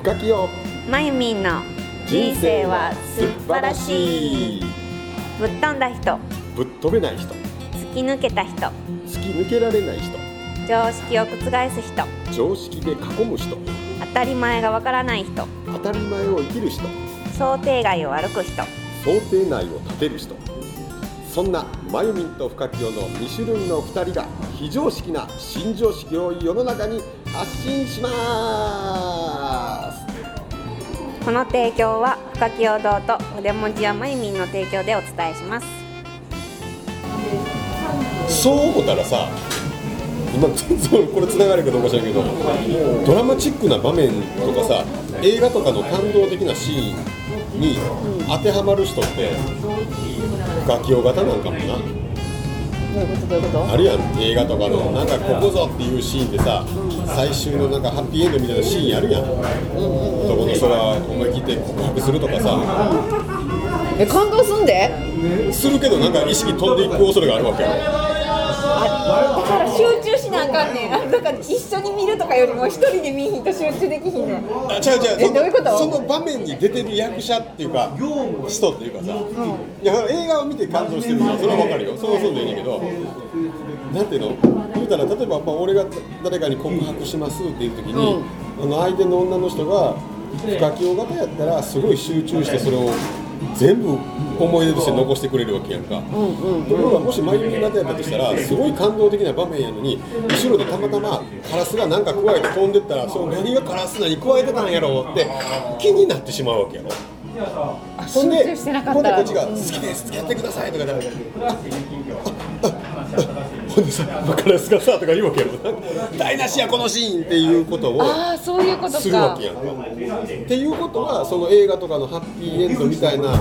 深きよ。まゆみんの人生は素晴らしい。ぶっ飛んだ人。ぶっ飛べない人。突き抜けた人。突き抜けられない人。常識を覆す人。常識で囲む人。当たり前がわからない人。当たり前を生きる人。想定外を歩く人。想定内を立てる人。そんなまゆみんと深清の2種類の2人が非常識な新常識を世の中に発信しますこの提供は深き堂と筆文字やまゆみんの提供でお伝えします。そう思ったらさ今全然これつながるかどうか知らんけどドラマチックな場面とかさ映画とかの感動的なシーンに当てはまる人ってガキオ型なんかもな。どういうこと？どういうこと？あるやん。映画とかのなんかここぞっていうシーンでさ最終のなんかハッピーエンドみたいなシーンやるやん。男の人が思い切って告白するとかさ。え感動すんで？するけどなんか意識飛んでいく恐れがあるわけよあだから集かんねんあだから一緒に見るとかよりも一人で見ひんと集中できひんねん。あ違う違う。えどういうこと？その場面に出てる役者っていうか人っていうかさ、いや映画を見て感動してるのはそれは分かるよ。それはそうでいいんだけどなんていうの？言うたら例えば、まあ、俺が誰かに告白しますっていう時に、あの相手の女の人が深き大型やったらすごい集中してそれを全部思い出として残してくれるわけやんか、ところがもし眉毛型やったとしたらすごい感動的な場面やのに後ろでたまたまカラスが何か加えて飛んでったらその何がカラス何加えてたんやろうって気になってしまうわけやろ。ほんでこっちが「好きです付き合ってください」とか言ったらあああほんでさ「カラスがさ」とか言うわけやろ台無しやこのシーンっていうことをああそういうことするわけやんか。っていうことはその映画とかのハッピーエンドみたいな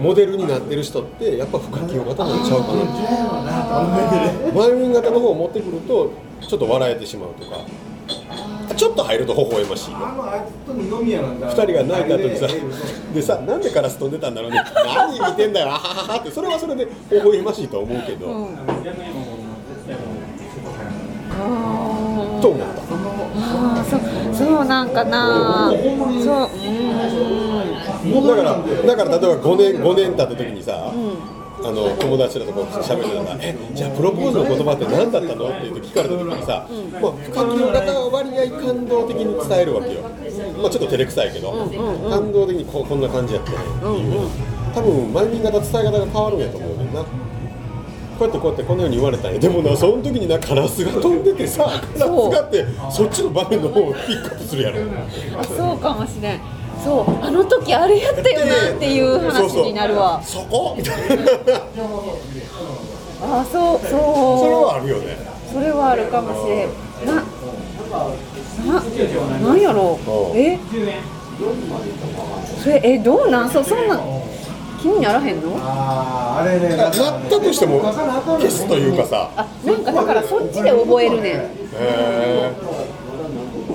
モデルになってる人ってやっぱ深き型なんちゃうかなっていう。マイミン型の方を持ってくるとちょっと笑えてしまうとか。ちょっと入ると微笑ましい2人が泣いた後にさでさなんでカラス飛んでたんだろうね何見てんだよあはははってそれはそれで微笑ましいと思うけど、とそうそうなんかな。そううだからだから例えば5年5年経った時にさ、あの友達らとこう喋ってたら「えじゃあプロポーズの言葉って何だったの?」って聞かれた時にさ、まあ、深木の方は割合感動的に伝えるわけよ、まあ、ちょっと照れくさいけど、感動的にこうこんな感じやったねっていう、多分万人型伝え方が変わるんやと思うねんな。こうやってこうやってこのように言われたんやでもなその時になカラスが飛んでてさカラスがってそっちの場面の方をピックアップするやろ。あそうかもしれん。そう。あの時あれやったよなっていう話になるわ。そこみたいなあそう そう。それはあるよね。それはあるかもしれん。なななんやろう。ん。え？それえどうなん？そそんな気にならへんの？あーあれね、なったとしても消すというかさあなんかだからそっちで覚えるね。んへ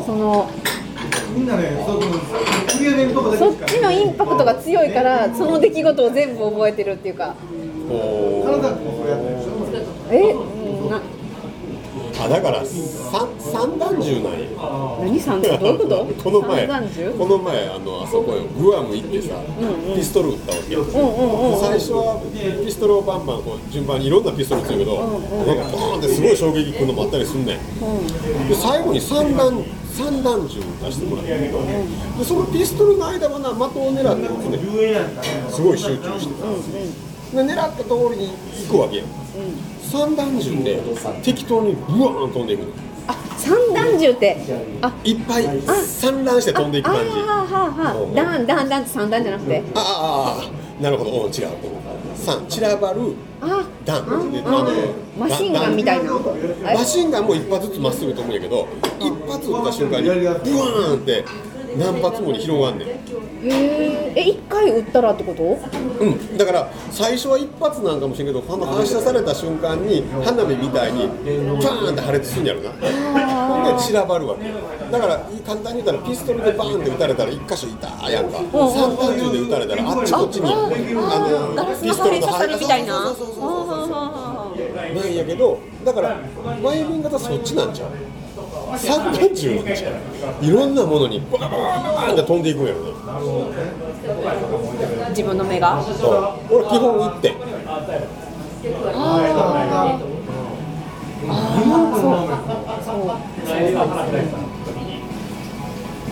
そのみんなね、そっちのインパクトが強いからその出来事を全部覚えてるっていうか。体。え？あだから三三段銃なんや。何三 どういうこと？この前三段銃この前あのあそこよグアム行ってさ、ピストル撃ったわけよ、最初はピストルをバンバンこう順番にいろんなピストル撃つけど、なんかボーンってすごい衝撃くるのもあったりすんねん、で最後に三段三段銃出してもらった。んやけど、でそのピストルの間はな的を狙って撃つねん。すごい集中してで狙った通りに行くわけやん、三段銃で適当にブワーン飛んでいくの。あ三段銃って。あ。いっぱい散乱して飛んでいく感じ。あはあはあはうん。あダンダンダンって三段じゃなくて。ああああなるほど。うん違う。三散らばるあ弾マシンガンみたいなマシンガンも一発ずつまっすぐ飛ぶんやけど一発撃った瞬間にブワーンって何発もに広がんねん。へええ一回撃ったらってこと？うん、だから最初は一発なんかもしれんけどあの発射された瞬間に花火みたいにパーンって破裂するんやろな。で散らばるわけ。だから簡単に言ったらピストルでバーンって撃たれたら1箇所痛いやんか。んうん。散弾銃で撃たれたらあっちこっちにあのピストルが入るみたいな。なんやけどだからマイビン型そっちなんちゃう散弾銃なんちゃういろんなものにバーンバって飛んでいくんやろね。自分の目が？そう。俺基本1点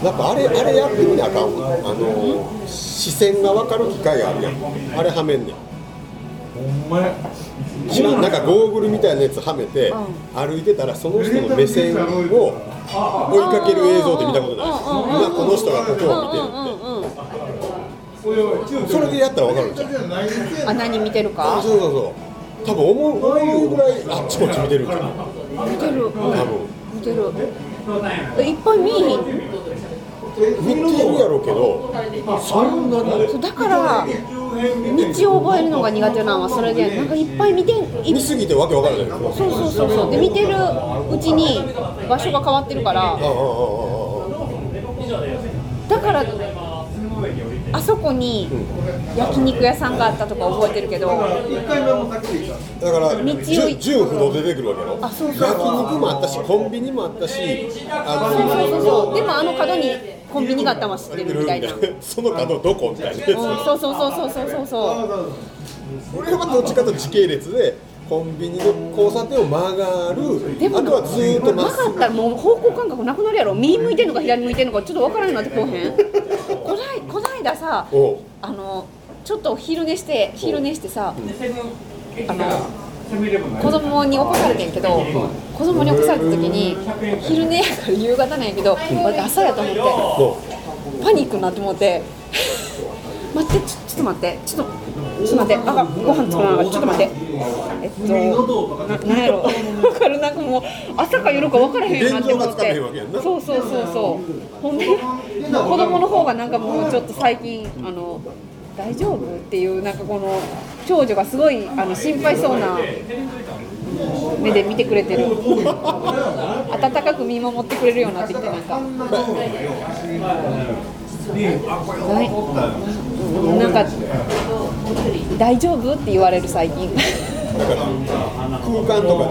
やっぱあれあれやってみなあかんわ。あの視線が分かる機械があるやん。あれはめんねん。ほんまやなんかゴーグルみたいなやつはめて歩いてたらその人の目線を追いかける映像って見たことない今この人がここを見てるってそれでやったら分かるんじゃんあ何見てるかそうそうそう多分思うぐらいあっちこっち見てるんじゃん見てる多分見てるえいっぱい見えへん見てるやろうけどそんなにだから道を覚えるのが苦手なのはそれでなんかいっぱい見てい見すぎてわけわからないそうそうそうそうで見てるうちに場所が変わってるから。だからあそこに焼肉屋さんがあったとか覚えてるけど。だから道を純純不動出てくるわけやろ。あそうそう焼肉もあったしコンビニもあったしあそうそうそう。でもあの角にコンビニがあったのは知ってるみたいな、うん、その角どこみたいな。そうそうそうそうそうそうそう。俺はどっちかと時系列でコンビニの交差点を曲がる。でもあとはずーっとまなったらもう方向感覚なくなるやろ。右向いてんのか左向いてんのかちょっとわからんなってこうへん。こないこないださあのちょっと昼寝して昼寝してさあの子供に起こされてんけど子供に起こされた時に昼寝やから夕方なんやけど私朝やと思ってパニックになって思って 待ってちょちょっと待ってちょっとちょっと待ってあご飯作らなあかんちょっと待って。えっとななんやろ。わかるなんかもう朝か夜か分からへんようになって思って。そうそうそうそう。ほんで子供の方がなんかもうちょっと最近あの大丈夫？っていうなんかこの長女がすごいあの心配そうな目で見てくれてる。温かく見守ってくれるようになってきてなんか。なんか大丈夫？って言われる最近。だから空間とか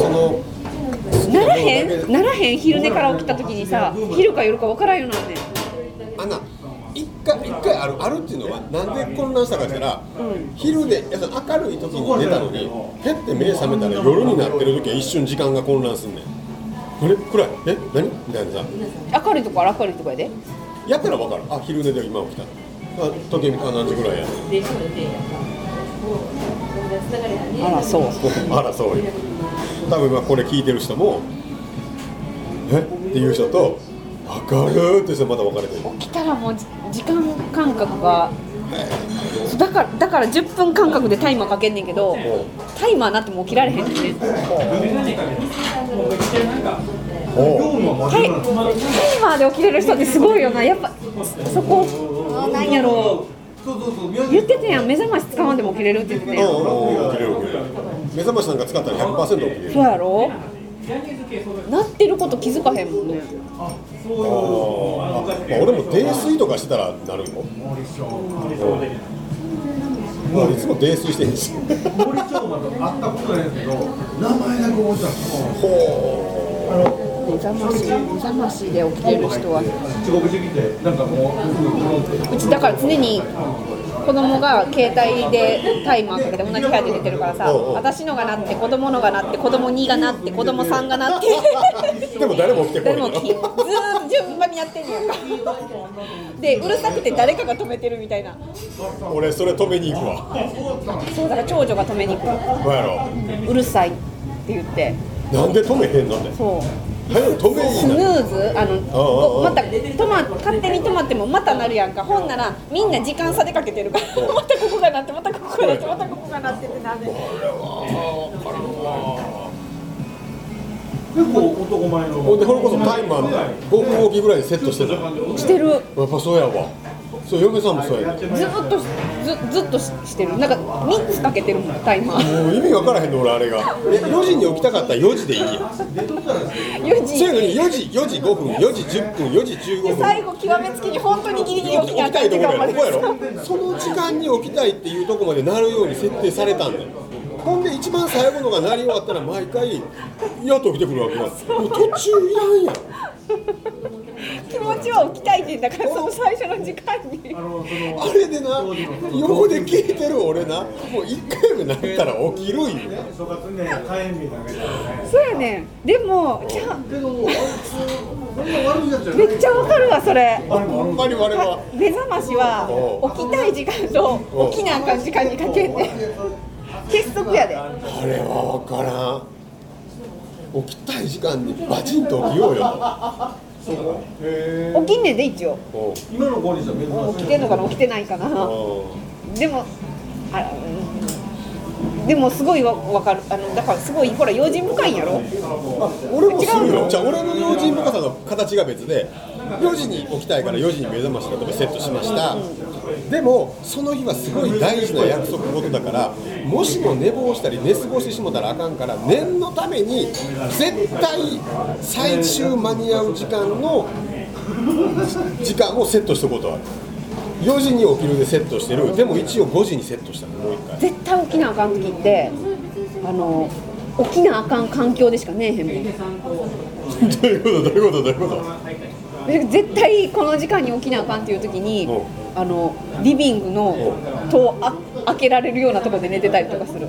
そのならへんならへん昼寝から起きた時にさ昼か夜か分からんようになんねんあんな一回一回あるあるっていうのはなんで混乱したかしたら、昼で明るい時に寝たのにへって目覚めたら夜になってる時は一瞬時間が混乱すんねん。あれ暗い。え何？みたいなさ。明るいとこは明るいとこやで。やったら分かる。あ昼寝で今起きた。あ時計見たあ何時ぐらいや。あらそう。あらそうよ多分今これ聞いてる人もえ？っていう人と分かるって人また分かれてる。起きたらもうじ時間感覚がだからだから10分間隔でタイマーかけんねんけどタイマーなっても起きられへんねんタイタイマーで起きれる人ってすごいよな。やっぱそこ。あなんやろそうそうそう。言ってたやん。目覚まし使わんでも起きれるって言ってたやん。目覚ましなんか使ったら100%起きれる。そうやろなってること気づかへんもんね。あーあまあ、俺も泥酔とかしてたらなるよ、うん、まあいつも泥酔してんし森長馬と会ったことないんですけど名前だけ覚えてたほ目覚まし目覚ましで起きれる人は。うちだから常に子供が携帯でタイマーかけて同じ部屋で寝てるからさ私のが鳴って子供のが鳴って子供2が鳴って子供3が鳴って。う でも誰も起きてこないずーっと順番にやってんのよ。でうるさくて誰かが止めてるみたいな。俺それ止めに行くわ。そうだから長女が止めに行くどうやろう？るさいって言って。うなんで止めへんのってそう早く止めいスヌーズ？あのあああまた止ま勝手に止まってもまたなるやんか。ほんならみんな時間差でかけてるから。またここがなってまたここがなってまたここがなってってなんで結構男前の。ほんでこれこそタイマー5分おきぐらいにセットしてた。やっしてる。ぱそうやわそう嫁さんもそうやねずっとずずっとししてる。なんか3つかけてるもんタイマー。もう意味わからへんの俺あれが。え4時に起きたかったら4時でいいやん。4時。そういうのに4時4時5分4時10分4時15分。最後極めつきに本当にギリギリ起き起きたいところやろ。ここやろ。その時間に起きたいっていうところまでなるように設定されたんだよ。ほんで一番最後のがなり終わったら毎回やっと起きてくるわけよ。もう途中いらんやん気持ちは起きたいって言うんだからその最初の時間に。あれでな横で聞いてる俺な。もう1回目なったら起きるんよそうやねん。でもじゃあめっちゃわかるわそれ。ほんまに我は目覚ましは起きたい時間と起きなあかん時間にかけて結束やであれは分からん起きたい時間にバチンと起きようよ起きんねんで一応。と今の起きてんのかな？起きてないかな。う。んでもあうん。でもすごいわわかる。あのだからすごいほら用心深いんやろ？あ俺もするよ。じゃあ俺の用心深さの形が別で4時に起きたいから4時に目覚まし例えばセットしましたでもその日はすごい大事な約束事だからもしも寝坊したり寝過ごしてしもたらあかんから念のために絶対最終間に合う時間の時間をセットしとくこと。はある4時に起きるでセットしてる。でも一応5時にセットしたのもう一回。絶対起きなあかん時ってあの起きなあかん環境でしかねえへんもん。どういうこと？どういうこと？どういうこと？で絶対この時間に起きなあかんっていう時にうんあのリビングの戸をあ開けられるようなところで寝てたりとかする。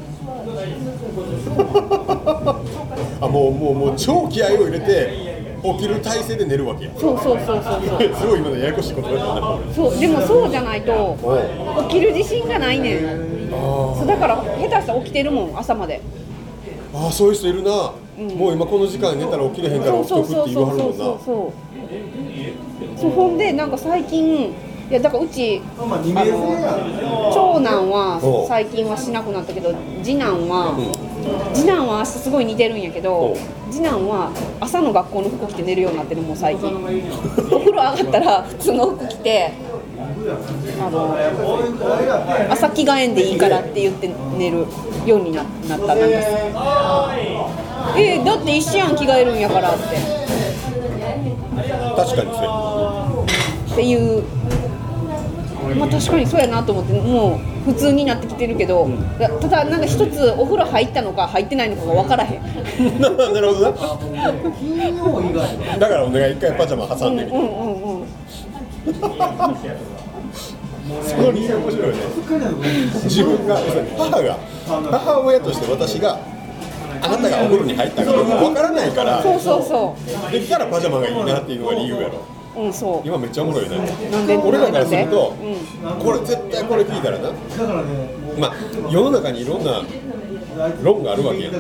あもうもうもう超気合を入れて起きる体勢で寝るわけや。そうそうそうそうそう。すごい今のややこしいことだったな。そうでもそうじゃないとお起きる自信がないねん。そうだから下手したら起きてるもん朝まで。ああそういう人いるな、もう今この時間に寝たら起きれへんから起きとくって言わはるもんな。そうそう。そうほんでなんか最近いやだからうちまあ二名制や長男おは最近はしなくなったけど次男は、次男は明日すごい似てるんやけどお次男は朝の学校の服着て寝るようになってるもう最近。お風呂上がったら普通の服着てあの朝着替えんでいいからって言って寝るようにななったなんか。えーだって一緒やん着替えるんやからって。確かにそっていうまあ確かにそうやなと思ってもう普通になってきてるけど、だただなんか一つお風呂入ったのか入ってないのかが分からへん。れ ななるほど。な金曜以外だからお願い一回パジャマ挟んでみて、うんうんうんその理由面白いね。自分が母が母親として私があなたがお風呂に入ったかどうかわからないからそうそうそできたらパジャマがいいなっていうのが理由やろううんそう。今めっちゃおもろいよね。俺らからするとこれ絶対これ聞いたらな。だからねまあ世の中にいろんな論があるわけや。ん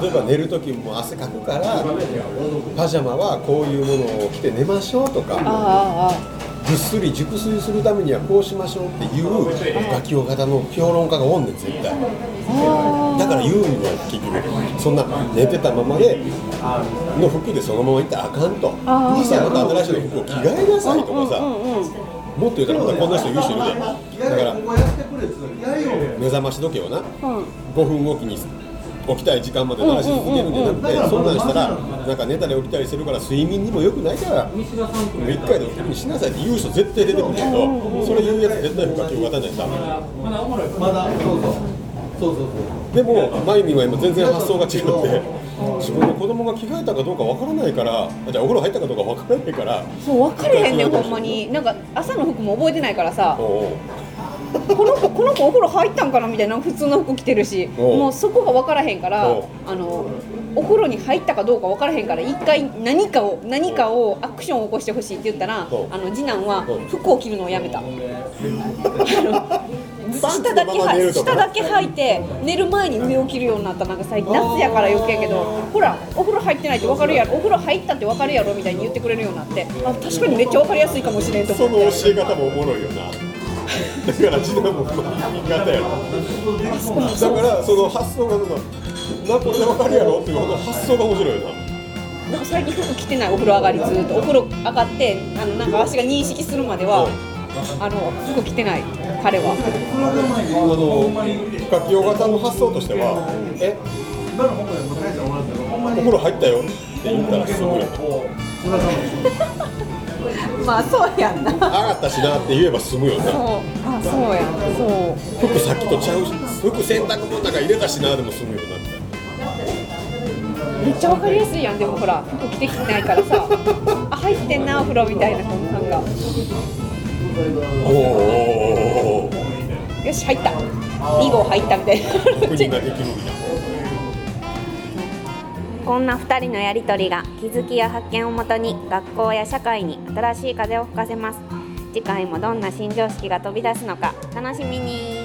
例えば寝る時も汗かくからパジャマはこういうものを着て寝ましょうとかぐっすり熟睡するためにはこうしましょうっていうガキオ型の評論家がおんねん絶対だから言うんや結局そんな寝てたままでの服でそのまま行ったらあかんと。兄さんまた新しい服を着替えなさいとかさうんうんうんもっと言ったらまたこんな人言う人いる。でだから目覚まし時計をなうん。5分おきに起きたい時間まで鳴らし続けるんじゃなくてそんなんしたらなんか寝たり起きたりするから睡眠にも良くないからもう1回で起きにしなさいって言う人絶対出てくるけどそれ言うやつ絶対不可教型じゃダメまだそうそうそうそうそう。でもマユミは今全然発想が違って自分の子供が着替えたかどうかわからないからじゃあお風呂入ったかどうかわからないからそう分かれへんねんほんまに。なんか朝の服も覚えてないからさこの子この子お風呂入ったんかなみたいな普通の服着てるしもうそこが分からへんからあのお風呂に入ったかどうか分からへんから一回何かを何かをアクションを起こしてほしいって言ったらあの次男は服を着るのをやめた 下だけ下だけ履いて寝る前に上を着るようになったなんか最近夏やから余計やけどほらお風呂入ってないって分かるやろお風呂入ったって分かるやろみたいに言ってくれるようになってあ確かにめっちゃ分かりやすいかもしれんとその思って。教え方もおもろいよな。だから次男もまあ言い方やろ。だからその発想がそのなこれでわかるやろっていう発想が面白いよな。なんか最近服着てないお風呂上がりずっと。お風呂上がってあのなんか足が認識するまではあの服着てない彼は。あの書きよ型の発想としてはえおに風呂入ったよって言ったらすぐやん まあそうやんな。上がったしなって言えば済むよなあそうやんそう。服さっきとちゃうし服洗濯物の中入れたしなでも済むよなって。めっちゃわかりやすいやん。でもほら服着てきてないからさ。あ入ってんなお風呂みたいな感がおおよし入った。2号入ったみたいな。こんな2人のやりとりが気づきや発見をもとに学校や社会に新しい風を吹かせます。次回もどんな新常識が飛び出すのか楽しみに